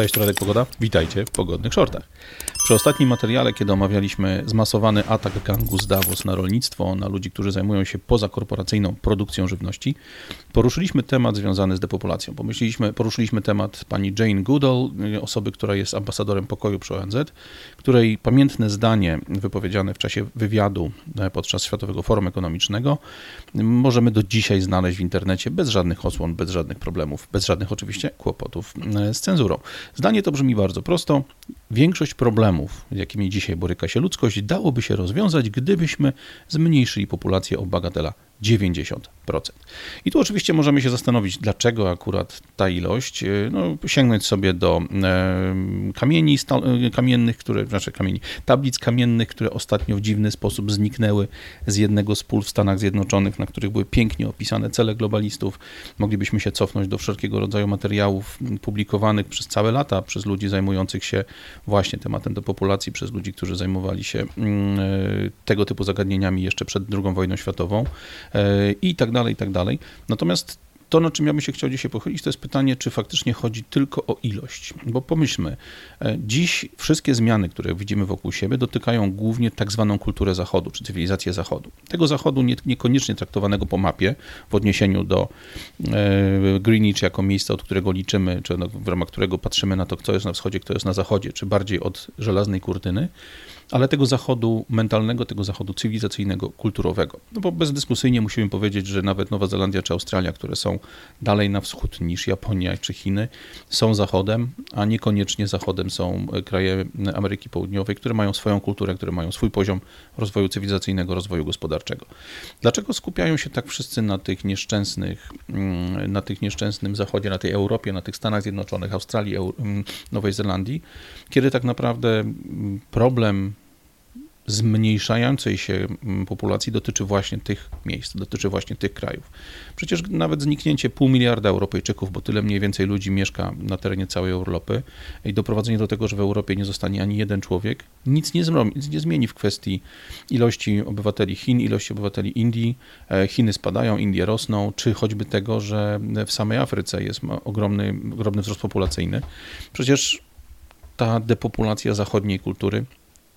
Cześć, Radek Pogoda. Witajcie w Pogodnych Shortach. Przy ostatnim materiale, kiedy omawialiśmy zmasowany atak gangu z Davos na rolnictwo, na ludzi, którzy zajmują się pozakorporacyjną produkcją żywności, poruszyliśmy temat związany z depopulacją. Pomyśleliśmy, poruszyliśmy temat pani Jane Goodall, osoby, która jest ambasadorem pokoju przy ONZ, której pamiętne zdanie wypowiedziane w czasie wywiadu e, podczas Światowego Forum Ekonomicznego możemy do dzisiaj znaleźć w internecie bez żadnych osłon, bez żadnych problemów, bez żadnych oczywiście kłopotów e, z cenzurą. Zdanie to brzmi bardzo prosto. Większość problemów, z jakimi dzisiaj boryka się ludzkość, dałoby się rozwiązać, gdybyśmy zmniejszyli populację o bagatela 90%. I tu oczywiście możemy się zastanowić, dlaczego akurat ta ilość, e, no, sięgnąć sobie do kamieni e, kamiennych, które, znaczy kamieni, tablic kamiennych, które ostatnio w dziwny sposób zniknęły z jednego z pól w Stanach Zjednoczonych, na których były pięknie opisane cele globalistów. Moglibyśmy się cofnąć do wszelkiego rodzaju materiałów publikowanych przez całe lata przez ludzi zajmujących się właśnie tematem depopulacji, przez ludzi, którzy zajmowali się mm, tego typu zagadnieniami jeszcze przed II wojną światową i tak dalej, i tak dalej. Natomiast to, na czym ja bym się chciał dzisiaj pochylić, to jest pytanie, czy faktycznie chodzi tylko o ilość. Bo pomyślmy, e, dziś wszystkie zmiany, które widzimy wokół siebie, dotykają głównie tak zwaną kulturę Zachodu, czy cywilizację Zachodu. Tego Zachodu nie, niekoniecznie traktowanego po mapie, w odniesieniu do e, Greenwich jako miejsca, od którego liczymy, czy w ramach którego patrzymy na to, kto jest na wschodzie, kto jest na zachodzie, czy bardziej od żelaznej kurtyny, ale tego zachodu mentalnego, tego zachodu cywilizacyjnego, kulturowego. No bo bezdyskusyjnie musimy powiedzieć, że nawet Nowa Zelandia czy Australia, które są dalej na wschód niż Japonia czy Chiny, są zachodem, a niekoniecznie zachodem są kraje Ameryki Południowej, które mają swoją kulturę, które mają swój poziom rozwoju cywilizacyjnego, rozwoju gospodarczego. Dlaczego skupiają się tak wszyscy na tych nieszczęsnych, mm, na tych nieszczęsnym zachodzie, na tej Europie, na tych Stanach Zjednoczonych, Australii, mm, Nowej Zelandii, kiedy tak naprawdę mm, problem zmniejszającej się mm, populacji dotyczy właśnie tych miejsc, dotyczy właśnie tych krajów. Przecież nawet zniknięcie pół miliarda Europejczyków, bo tyle mniej więcej ludzi mieszka na terenie całej Europy i doprowadzenie do tego, że w Europie nie zostanie ani jeden człowiek, nic nie, zmieni, nic nie zmieni w kwestii ilości obywateli Chin, ilości obywateli Indii. E, Chiny spadają, Indie rosną, czy choćby tego, że w samej Afryce jest ogromny, ogromny wzrost populacyjny. Przecież ta depopulacja zachodniej kultury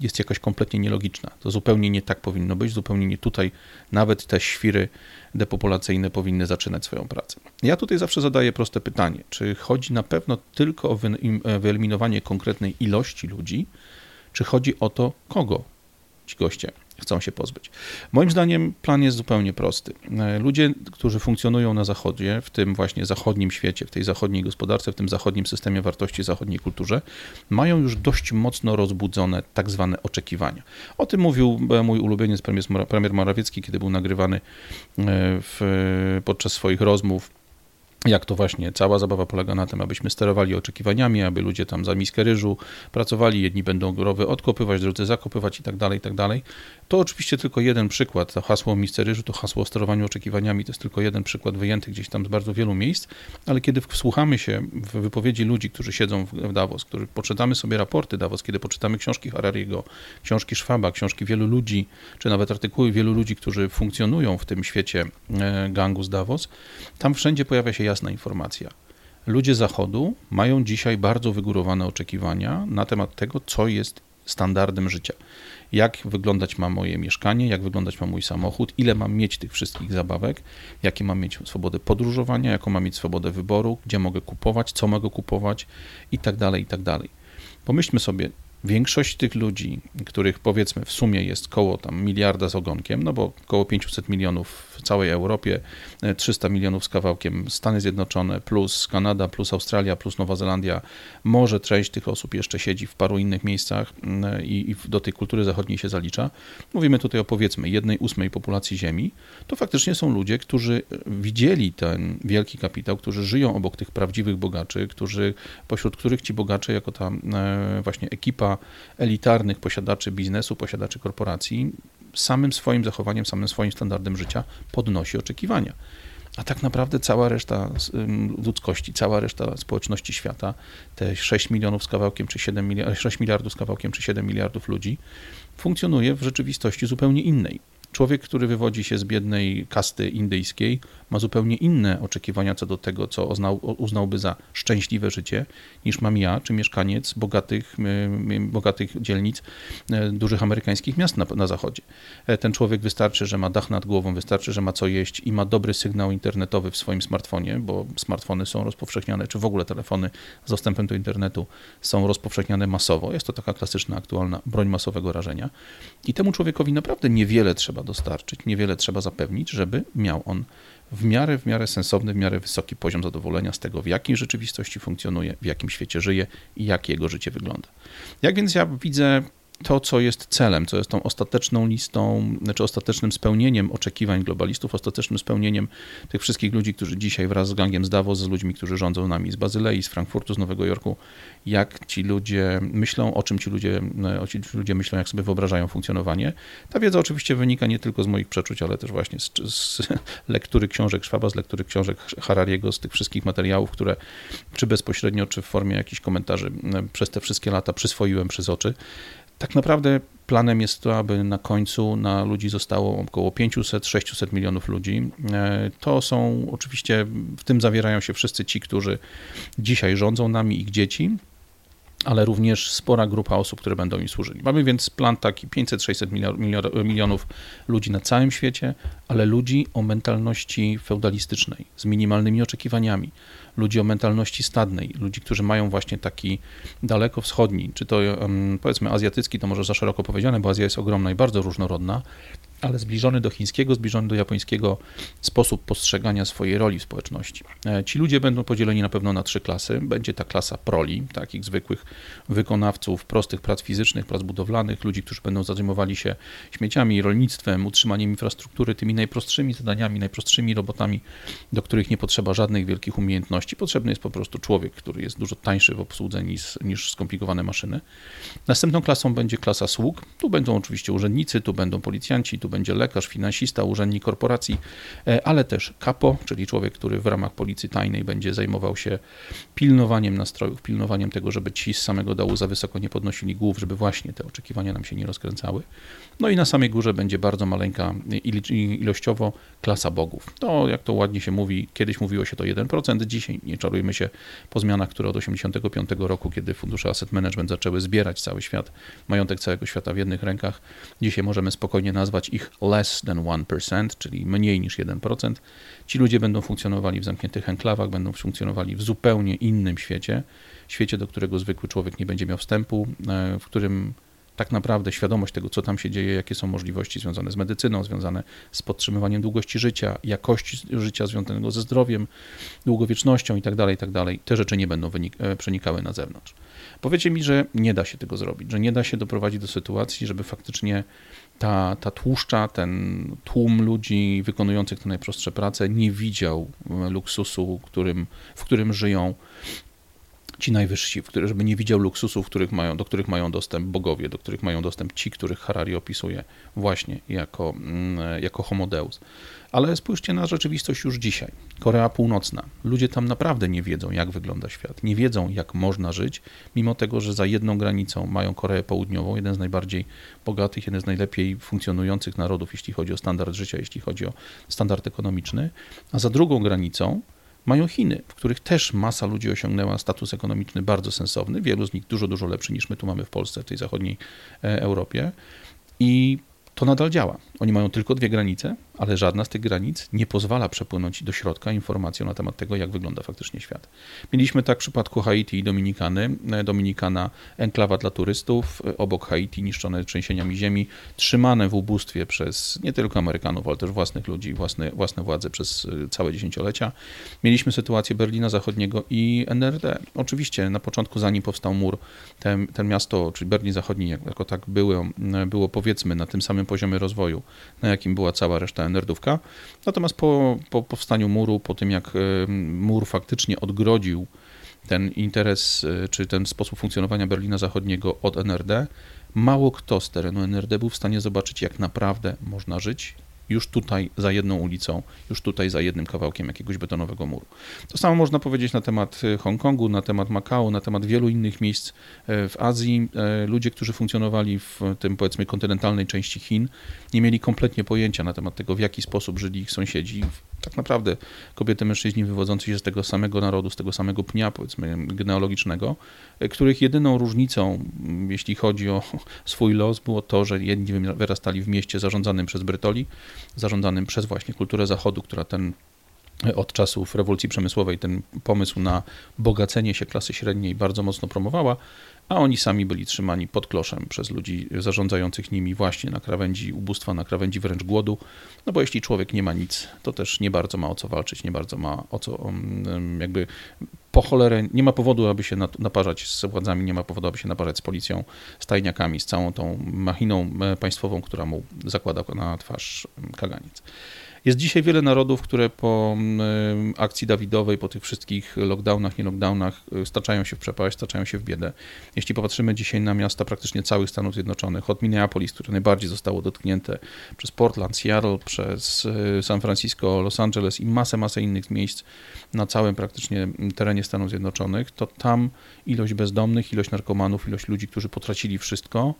jest jakaś kompletnie nielogiczna. To zupełnie nie tak powinno być, zupełnie nie tutaj nawet te świry depopulacyjne powinny zaczynać swoją pracę. Ja tutaj zawsze zadaję proste pytanie, czy chodzi na pewno tylko o wyeliminowanie konkretnej ilości ludzi, czy chodzi o to, kogo ci goście chcą się pozbyć. Moim zdaniem plan jest zupełnie prosty. E, ludzie, którzy funkcjonują na Zachodzie, w tym właśnie zachodnim świecie, w tej zachodniej gospodarce, w tym zachodnim systemie wartości, zachodniej kulturze, mają już dość mocno rozbudzone tak zwane oczekiwania. O tym mówił e, mój ulubieniec premier Morawiecki, kiedy był nagrywany e, w, podczas swoich rozmów jak to właśnie cała zabawa polega na tym, abyśmy sterowali oczekiwaniami, aby ludzie tam za miskę ryżu pracowali, jedni będą growy odkopywać, drudzy zakopywać i tak dalej, i tak dalej. To oczywiście tylko jeden przykład. To hasło o misce ryżu, to hasło o sterowaniu oczekiwaniami, to jest tylko jeden przykład wyjęty gdzieś tam z bardzo wielu miejsc, ale kiedy wsłuchamy się w wypowiedzi ludzi, którzy siedzą w Davos, którzy poczytamy sobie raporty Davos, kiedy poczytamy książki Harariego, książki Schwaba, książki wielu ludzi, czy nawet artykuły wielu ludzi, którzy funkcjonują w tym świecie e, gangu z Davos, tam wszędzie pojawia się jasna informacja. Ludzie Zachodu mają dzisiaj bardzo wygórowane oczekiwania na temat tego, co jest standardem życia. Jak wyglądać ma moje mieszkanie, jak wyglądać ma mój samochód, ile mam mieć tych wszystkich zabawek, jakie mam mieć swobodę podróżowania, jaką mam mieć swobodę wyboru, gdzie mogę kupować, co mogę kupować i tak dalej, i tak dalej. Pomyślmy sobie, Większość tych ludzi, których powiedzmy w sumie jest koło tam miliarda z ogonkiem, no bo około 500 milionów w całej Europie, 300 milionów z kawałkiem Stany Zjednoczone, plus Kanada, plus Australia, plus Nowa Zelandia, może część tych osób jeszcze siedzi w paru innych miejscach mm, i, i do tej kultury zachodniej się zalicza. Mówimy tutaj o powiedzmy jednej ósmej populacji Ziemi, to faktycznie są ludzie, którzy widzieli ten wielki kapitał, którzy żyją obok tych prawdziwych bogaczy, którzy, pośród których ci bogacze jako ta e, właśnie ekipa elitarnych posiadaczy biznesu, posiadaczy korporacji samym swoim zachowaniem, samym swoim standardem życia podnosi oczekiwania. A tak naprawdę cała reszta ludzkości, cała reszta społeczności świata, te 6 milionów z kawałkiem, czy 7 miliardów, 6 miliardów z kawałkiem, czy 7 miliardów ludzi, funkcjonuje w rzeczywistości zupełnie innej. Człowiek, który wywodzi się z biednej kasty indyjskiej, ma zupełnie inne oczekiwania co do tego, co uznał, uznałby za szczęśliwe życie, niż mam ja, czy mieszkaniec bogatych, bogatych dzielnic e, dużych amerykańskich miast na, na zachodzie. E, ten człowiek wystarczy, że ma dach nad głową, wystarczy, że ma co jeść i ma dobry sygnał internetowy w swoim smartfonie, bo smartfony są rozpowszechniane, czy w ogóle telefony z dostępem do internetu są rozpowszechniane masowo. Jest to taka klasyczna, aktualna broń masowego rażenia. I temu człowiekowi naprawdę niewiele trzeba dostarczyć, niewiele trzeba zapewnić, żeby miał on w miarę, w miarę sensowny, w miarę wysoki poziom zadowolenia z tego, w jakiej rzeczywistości funkcjonuje, w jakim świecie żyje i jak jego życie wygląda. Jak więc ja widzę to, co jest celem, co jest tą ostateczną listą, znaczy ostatecznym spełnieniem oczekiwań globalistów, ostatecznym spełnieniem tych wszystkich ludzi, którzy dzisiaj wraz z gangiem z Davos, z ludźmi, którzy rządzą nami z Bazylei, z Frankfurtu, z Nowego Jorku, jak ci ludzie myślą, o czym ci ludzie, o ci ludzie myślą, jak sobie wyobrażają funkcjonowanie. Ta wiedza oczywiście wynika nie tylko z moich przeczuć, ale też właśnie z, z lektury książek Szwaba, z lektury książek Harariego, z tych wszystkich materiałów, które czy bezpośrednio, czy w formie jakichś komentarzy przez te wszystkie lata przyswoiłem przez oczy. Tak naprawdę planem jest to, aby na końcu na ludzi zostało około 500-600 milionów ludzi. E, to są oczywiście, w tym zawierają się wszyscy ci, którzy dzisiaj rządzą nami, ich dzieci, ale również spora grupa osób, które będą im służyli. Mamy więc plan taki 500-600 milionów ludzi na całym świecie, ale ludzi o mentalności feudalistycznej, z minimalnymi oczekiwaniami, ludzi o mentalności stadnej, ludzi, którzy mają właśnie taki daleko wschodni, czy to powiedzmy azjatycki, to może za szeroko powiedziane, bo Azja jest ogromna i bardzo różnorodna, ale zbliżony do chińskiego, zbliżony do japońskiego sposób postrzegania swojej roli w społeczności. E, ci ludzie będą podzieleni na pewno na trzy klasy. Będzie ta klasa proli, takich zwykłych wykonawców prostych prac fizycznych, prac budowlanych, ludzi, którzy będą zajmowali się śmieciami, rolnictwem, utrzymaniem infrastruktury, tymi najprostszymi zadaniami, najprostszymi robotami, do których nie potrzeba żadnych wielkich umiejętności. Potrzebny jest po prostu człowiek, który jest dużo tańszy w obsłudze niż, niż skomplikowane maszyny. Następną klasą będzie klasa sług. Tu będą oczywiście urzędnicy, tu będą policjanci, tu będzie lekarz, finansista, urzędnik korporacji, e, ale też kapo, czyli człowiek, który w ramach policji tajnej będzie zajmował się pilnowaniem nastrojów, pilnowaniem tego, żeby ci z samego dołu za wysoko nie podnosili głów, żeby właśnie te oczekiwania nam się nie rozkręcały. No i na samej górze będzie bardzo maleńka ilościowo klasa bogów. To, jak to ładnie się mówi, kiedyś mówiło się to 1%, dzisiaj nie czarujmy się po zmianach, które od 1985 roku, kiedy fundusze asset management zaczęły zbierać cały świat, majątek całego świata w jednych rękach, dzisiaj możemy spokojnie nazwać ich less than 1%, czyli mniej niż 1%. Ci ludzie będą funkcjonowali w zamkniętych enklawach, będą funkcjonowali w zupełnie innym świecie, świecie, do którego zwykły człowiek nie będzie miał wstępu, e, w którym tak naprawdę świadomość tego, co tam się dzieje, jakie są możliwości związane z medycyną, związane z podtrzymywaniem długości życia, jakości życia związanego ze zdrowiem, długowiecznością itd., tak itd., tak te rzeczy nie będą e, przenikały na zewnątrz. Powiecie mi, że nie da się tego zrobić, że nie da się doprowadzić do sytuacji, żeby faktycznie ta, ta tłuszcza, ten tłum ludzi wykonujących te najprostsze prace nie widział luksusu, którym, w którym żyją ci najwyżsi, żeby nie widział luksusów, których mają, do których mają dostęp bogowie, do których mają dostęp ci, których Harari opisuje właśnie jako, mm, jako homodeus. Ale spójrzcie na rzeczywistość już dzisiaj. Korea Północna. Ludzie tam naprawdę nie wiedzą, jak wygląda świat. Nie wiedzą, jak można żyć, mimo tego, że za jedną granicą mają Koreę Południową, jeden z najbardziej bogatych, jeden z najlepiej funkcjonujących narodów, jeśli chodzi o standard życia, jeśli chodzi o standard ekonomiczny, a za drugą granicą mają Chiny, w których też masa ludzi osiągnęła status ekonomiczny bardzo sensowny, wielu z nich dużo, dużo lepszy niż my tu mamy w Polsce, w tej zachodniej e, Europie. I to nadal działa. Oni mają tylko dwie granice, ale żadna z tych granic nie pozwala przepłynąć do środka informacją na temat tego, jak wygląda faktycznie świat. Mieliśmy tak w przypadku Haiti i Dominikany. Dominikana enklawa dla turystów, obok Haiti niszczone trzęsieniami ziemi, trzymane w ubóstwie przez nie tylko Amerykanów, ale też własnych ludzi, własne, własne władze przez y, całe dziesięciolecia. Mieliśmy sytuację Berlina Zachodniego i NRD. Oczywiście na początku, zanim powstał mur, ten, ten miasto, czyli Berlin Zachodni jako tak było, było powiedzmy na tym samym poziomie rozwoju, na jakim była cała reszta nerdówka. Natomiast po, po powstaniu muru, po tym jak mur faktycznie odgrodził ten interes, e, czy ten sposób funkcjonowania Berlina Zachodniego od NRD, mało kto z terenu NRD był w stanie zobaczyć, jak naprawdę można żyć już tutaj za jedną ulicą, już tutaj za jednym kawałkiem jakiegoś betonowego muru. To samo można powiedzieć na temat e, Hongkongu, na temat Makao, na temat wielu innych miejsc e, w Azji. E, ludzie, którzy funkcjonowali w tym powiedzmy kontynentalnej części Chin, nie mieli kompletnie pojęcia na temat tego, w jaki sposób żyli ich sąsiedzi. Tak naprawdę kobiety, mężczyźni wywodzący się z tego samego narodu, z tego samego pnia, powiedzmy, genealogicznego, których jedyną różnicą, jeśli chodzi o swój los, było to, że jedni wyrastali w mieście zarządzanym przez Brytoli, zarządzanym przez właśnie kulturę Zachodu, która ten od czasów rewolucji przemysłowej ten pomysł na bogacenie się klasy średniej bardzo mocno promowała, a oni sami byli trzymani pod kloszem przez ludzi zarządzających nimi właśnie na krawędzi ubóstwa, na krawędzi wręcz głodu, no bo jeśli człowiek nie ma nic, to też nie bardzo ma o co walczyć, nie bardzo ma o co jakby po cholerę, nie ma powodu, aby się naparzać z władzami, nie ma powodu, aby się naparzać z policją, z tajniakami, z całą tą machiną e, państwową, która mu zakłada na twarz kaganiec. Jest dzisiaj wiele narodów, które po mm, akcji Dawidowej, po tych wszystkich lockdownach, nie lockdownach, y, staczają się w przepaść, staczają się w biedę. Jeśli popatrzymy dzisiaj na miasta praktycznie całych Stanów Zjednoczonych, od Minneapolis, które najbardziej zostało dotknięte, przez Portland, Seattle, przez y, San Francisco, Los Angeles i masę, masę innych miejsc na całym praktycznie terenie Stanów Zjednoczonych, to tam ilość bezdomnych, ilość narkomanów, ilość ludzi, którzy potracili wszystko,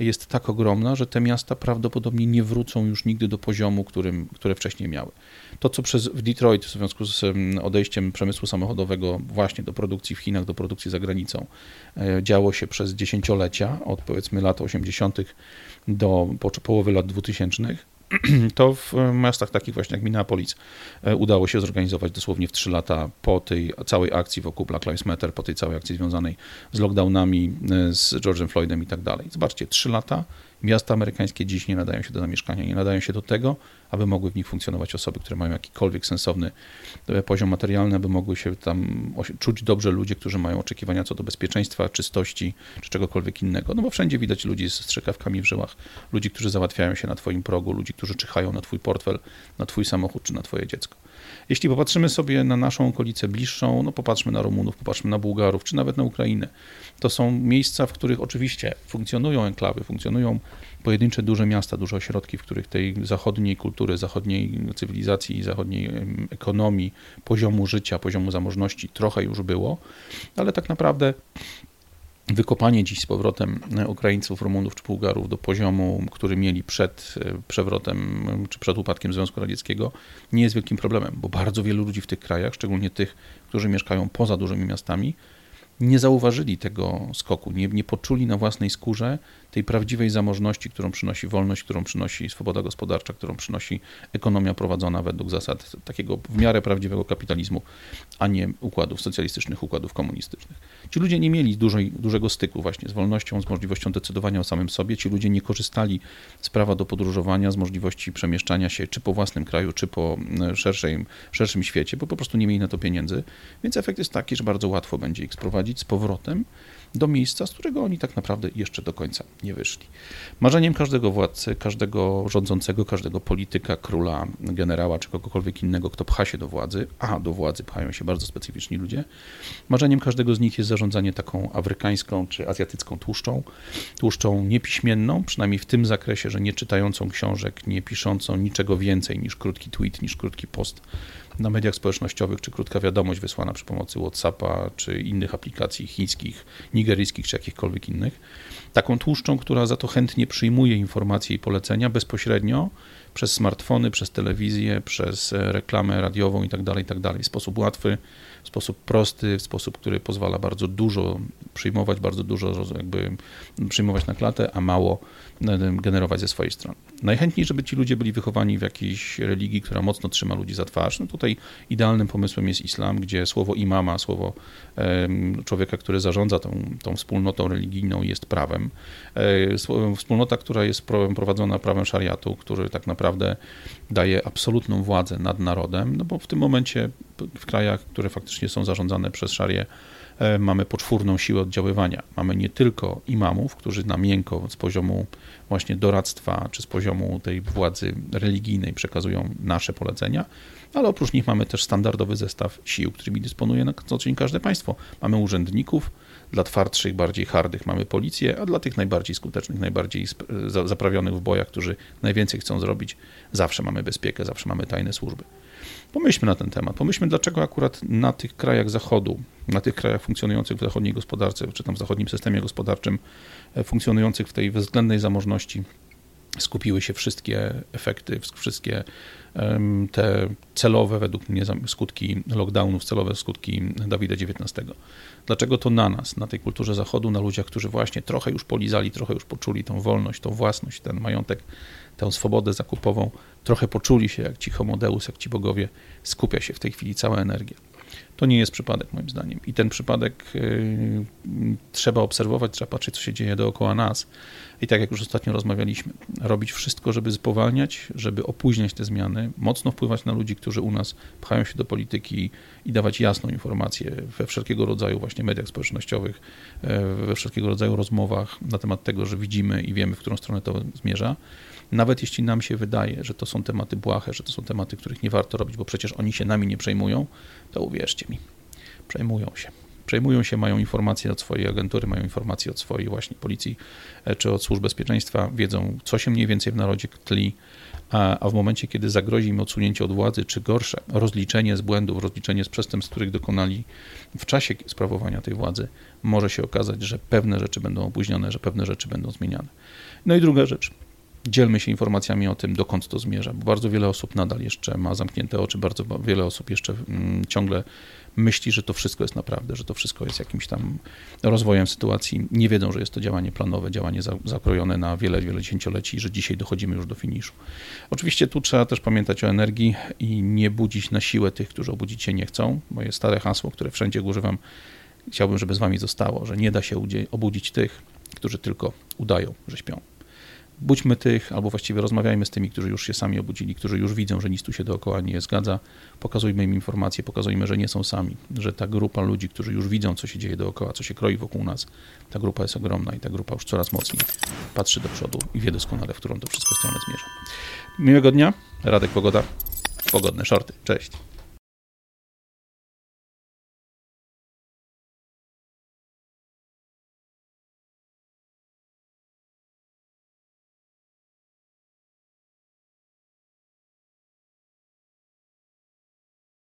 jest tak ogromna, że te miasta prawdopodobnie nie wrócą już nigdy do poziomu, którym, które wcześniej miały. To, co przez, w Detroit w związku z odejściem przemysłu samochodowego właśnie do produkcji w Chinach, do produkcji za granicą, e, działo się przez dziesięciolecia, od powiedzmy lat 80. do połowy lat 2000, to w miastach takich właśnie jak Minneapolis e, udało się zorganizować dosłownie w 3 lata po tej całej akcji wokół Black Lives Matter, po tej całej akcji związanej z lockdownami, e, z George'em Floydem i tak dalej. Zobaczcie, 3 lata Miasta amerykańskie dziś nie nadają się do zamieszkania, nie nadają się do tego, aby mogły w nich funkcjonować osoby, które mają jakikolwiek sensowny e, poziom materialny, aby mogły się tam czuć dobrze ludzie, którzy mają oczekiwania co do bezpieczeństwa, czystości czy czegokolwiek innego. No bo wszędzie widać ludzi z strzykawkami w żyłach, ludzi, którzy załatwiają się na twoim progu, ludzi, którzy czyhają na twój portfel, na twój samochód czy na twoje dziecko. Jeśli popatrzymy sobie na naszą okolicę bliższą, no popatrzmy na Rumunów, popatrzmy na Bułgarów, czy nawet na Ukrainę. To są miejsca, w których oczywiście funkcjonują enklawy, funkcjonują pojedyncze duże miasta, duże ośrodki, w których tej zachodniej kultury, zachodniej cywilizacji, zachodniej ekonomii, poziomu życia, poziomu zamożności trochę już było, ale tak naprawdę wykopanie dziś z powrotem Ukraińców, Rumunów czy Bułgarów do poziomu, który mieli przed e, przewrotem czy przed upadkiem Związku Radzieckiego, nie jest wielkim problemem, bo bardzo wielu ludzi w tych krajach, szczególnie tych, którzy mieszkają poza dużymi miastami, nie zauważyli tego skoku, nie, nie poczuli na własnej skórze tej prawdziwej zamożności, którą przynosi wolność, którą przynosi swoboda gospodarcza, którą przynosi ekonomia prowadzona według zasad takiego w miarę prawdziwego kapitalizmu, a nie układów socjalistycznych, układów komunistycznych. Ci ludzie nie mieli dużej, dużego styku właśnie z wolnością, z możliwością decydowania o samym sobie. Ci ludzie nie korzystali z prawa do podróżowania, z możliwości przemieszczania się czy po własnym kraju, czy po szerszej, szerszym świecie, bo po prostu nie mieli na to pieniędzy. Więc efekt jest taki, że bardzo łatwo będzie ich sprowadzić z powrotem do miejsca, z którego oni tak naprawdę jeszcze do końca nie wyszli. Marzeniem każdego władcy, każdego rządzącego, każdego polityka, króla, generała czy kogokolwiek innego, kto pcha się do władzy, a do władzy pchają się bardzo specyficzni ludzie, marzeniem każdego z nich jest zarządzanie taką afrykańską czy azjatycką tłuszczą, tłuszczą niepiśmienną, przynajmniej w tym zakresie, że nie czytającą książek, nie piszącą niczego więcej niż krótki tweet, niż krótki post na mediach społecznościowych, czy krótka wiadomość wysłana przy pomocy WhatsAppa, czy innych aplikacji chińskich, nigeryjskich, czy jakichkolwiek innych. Taką tłuszczą, która za to chętnie przyjmuje informacje i polecenia bezpośrednio przez smartfony, przez telewizję, przez reklamę radiową itd., tak itd. Tak w sposób łatwy, w sposób prosty, w sposób, który pozwala bardzo dużo przyjmować, bardzo dużo jakby przyjmować na klatę, a mało generować ze swojej strony. Najchętniej, żeby ci ludzie byli wychowani w jakiejś religii, która mocno trzyma ludzi za twarz. No tutaj idealnym pomysłem jest islam, gdzie słowo imama, słowo człowieka, który zarządza tą, tą wspólnotą religijną jest prawem. E, wspólnota, która jest prowadzona prawem szariatu, który tak naprawdę daje absolutną władzę nad narodem, no bo w tym momencie w krajach, które faktycznie są zarządzane przez szarię, E, mamy poczwórną siłę oddziaływania. Mamy nie tylko imamów, którzy na miękko z poziomu właśnie doradztwa, czy z poziomu tej władzy religijnej przekazują nasze polecenia, ale oprócz nich mamy też standardowy zestaw sił, którymi dysponuje na co dzień każde państwo. Mamy urzędników, dla twardszych, bardziej hardych mamy policję, a dla tych najbardziej skutecznych, najbardziej zaprawionych w bojach, którzy najwięcej chcą zrobić, zawsze mamy bezpiekę, zawsze mamy tajne służby. Pomyślmy na ten temat. Pomyślmy, dlaczego akurat na tych krajach Zachodu, na tych krajach funkcjonujących w zachodniej gospodarce, czy tam w zachodnim systemie gospodarczym, e, funkcjonujących w tej względnej zamożności, skupiły się wszystkie efekty, wszystkie te celowe, według mnie, skutki lockdownów, celowe skutki Dawida XIX. Dlaczego to na nas, na tej kulturze Zachodu, na ludziach, którzy właśnie trochę już polizali, trochę już poczuli tą wolność, tą własność, ten majątek, tę swobodę zakupową, trochę poczuli się jak ci homodeus, jak ci bogowie, skupia się w tej chwili cała energia. To nie jest przypadek moim zdaniem. I ten przypadek y, trzeba obserwować, trzeba patrzeć, co się dzieje dookoła nas. I tak jak już ostatnio rozmawialiśmy, robić wszystko, żeby spowalniać, żeby opóźniać te zmiany, mocno wpływać na ludzi, którzy u nas pchają się do polityki i dawać jasną informację we wszelkiego rodzaju właśnie mediach społecznościowych, e, we wszelkiego rodzaju rozmowach na temat tego, że widzimy i wiemy, w którą stronę to zmierza. Nawet jeśli nam się wydaje, że to są tematy błahe, że to są tematy, których nie warto robić, bo przecież oni się nami nie przejmują, to uwierzcie mi, przejmują się. Przejmują się, mają informacje od swojej agentury, mają informacje od swojej właśnie policji e, czy od służb bezpieczeństwa, wiedzą, co się mniej więcej w narodzie tli, a, w momencie, kiedy zagrozi im odsunięcie od władzy, czy gorsze, rozliczenie z błędów, rozliczenie z przestępstw, których dokonali w czasie sprawowania tej władzy, może się okazać, że pewne rzeczy będą opóźnione, że pewne rzeczy będą zmieniane. No i druga rzecz, dzielmy się informacjami o tym, dokąd to zmierza, bo bardzo wiele osób nadal jeszcze ma zamknięte oczy, bardzo wiele osób jeszcze mm, ciągle myśli, że to wszystko jest naprawdę, że to wszystko jest jakimś tam rozwojem sytuacji. Nie wiedzą, że jest to działanie planowe, działanie zakrojone na wiele, wiele dziesięcioleci, że dzisiaj dochodzimy już do finiszu. Oczywiście tu trzeba też pamiętać o energii i nie budzić na siłę tych, którzy obudzić się nie chcą. Moje stare hasło, które wszędzie używam, chciałbym, żeby z wami zostało, że nie da się obudzić tych, którzy tylko udają, że śpią budźmy tych, albo właściwie rozmawiajmy z tymi, którzy już się sami obudzili, którzy już widzą, że nic tu się dookoła nie zgadza. Pokazujmy im informacje, pokazujmy, że nie są sami, że ta grupa ludzi, którzy już widzą, co się dzieje dookoła, co się kroi wokół nas, ta grupa jest ogromna i ta grupa już coraz mocniej patrzy do przodu i wie doskonale, w którą to wszystko stronę zmierza. Miłego dnia, Radek Pogoda, pogodne shorty. Cześć.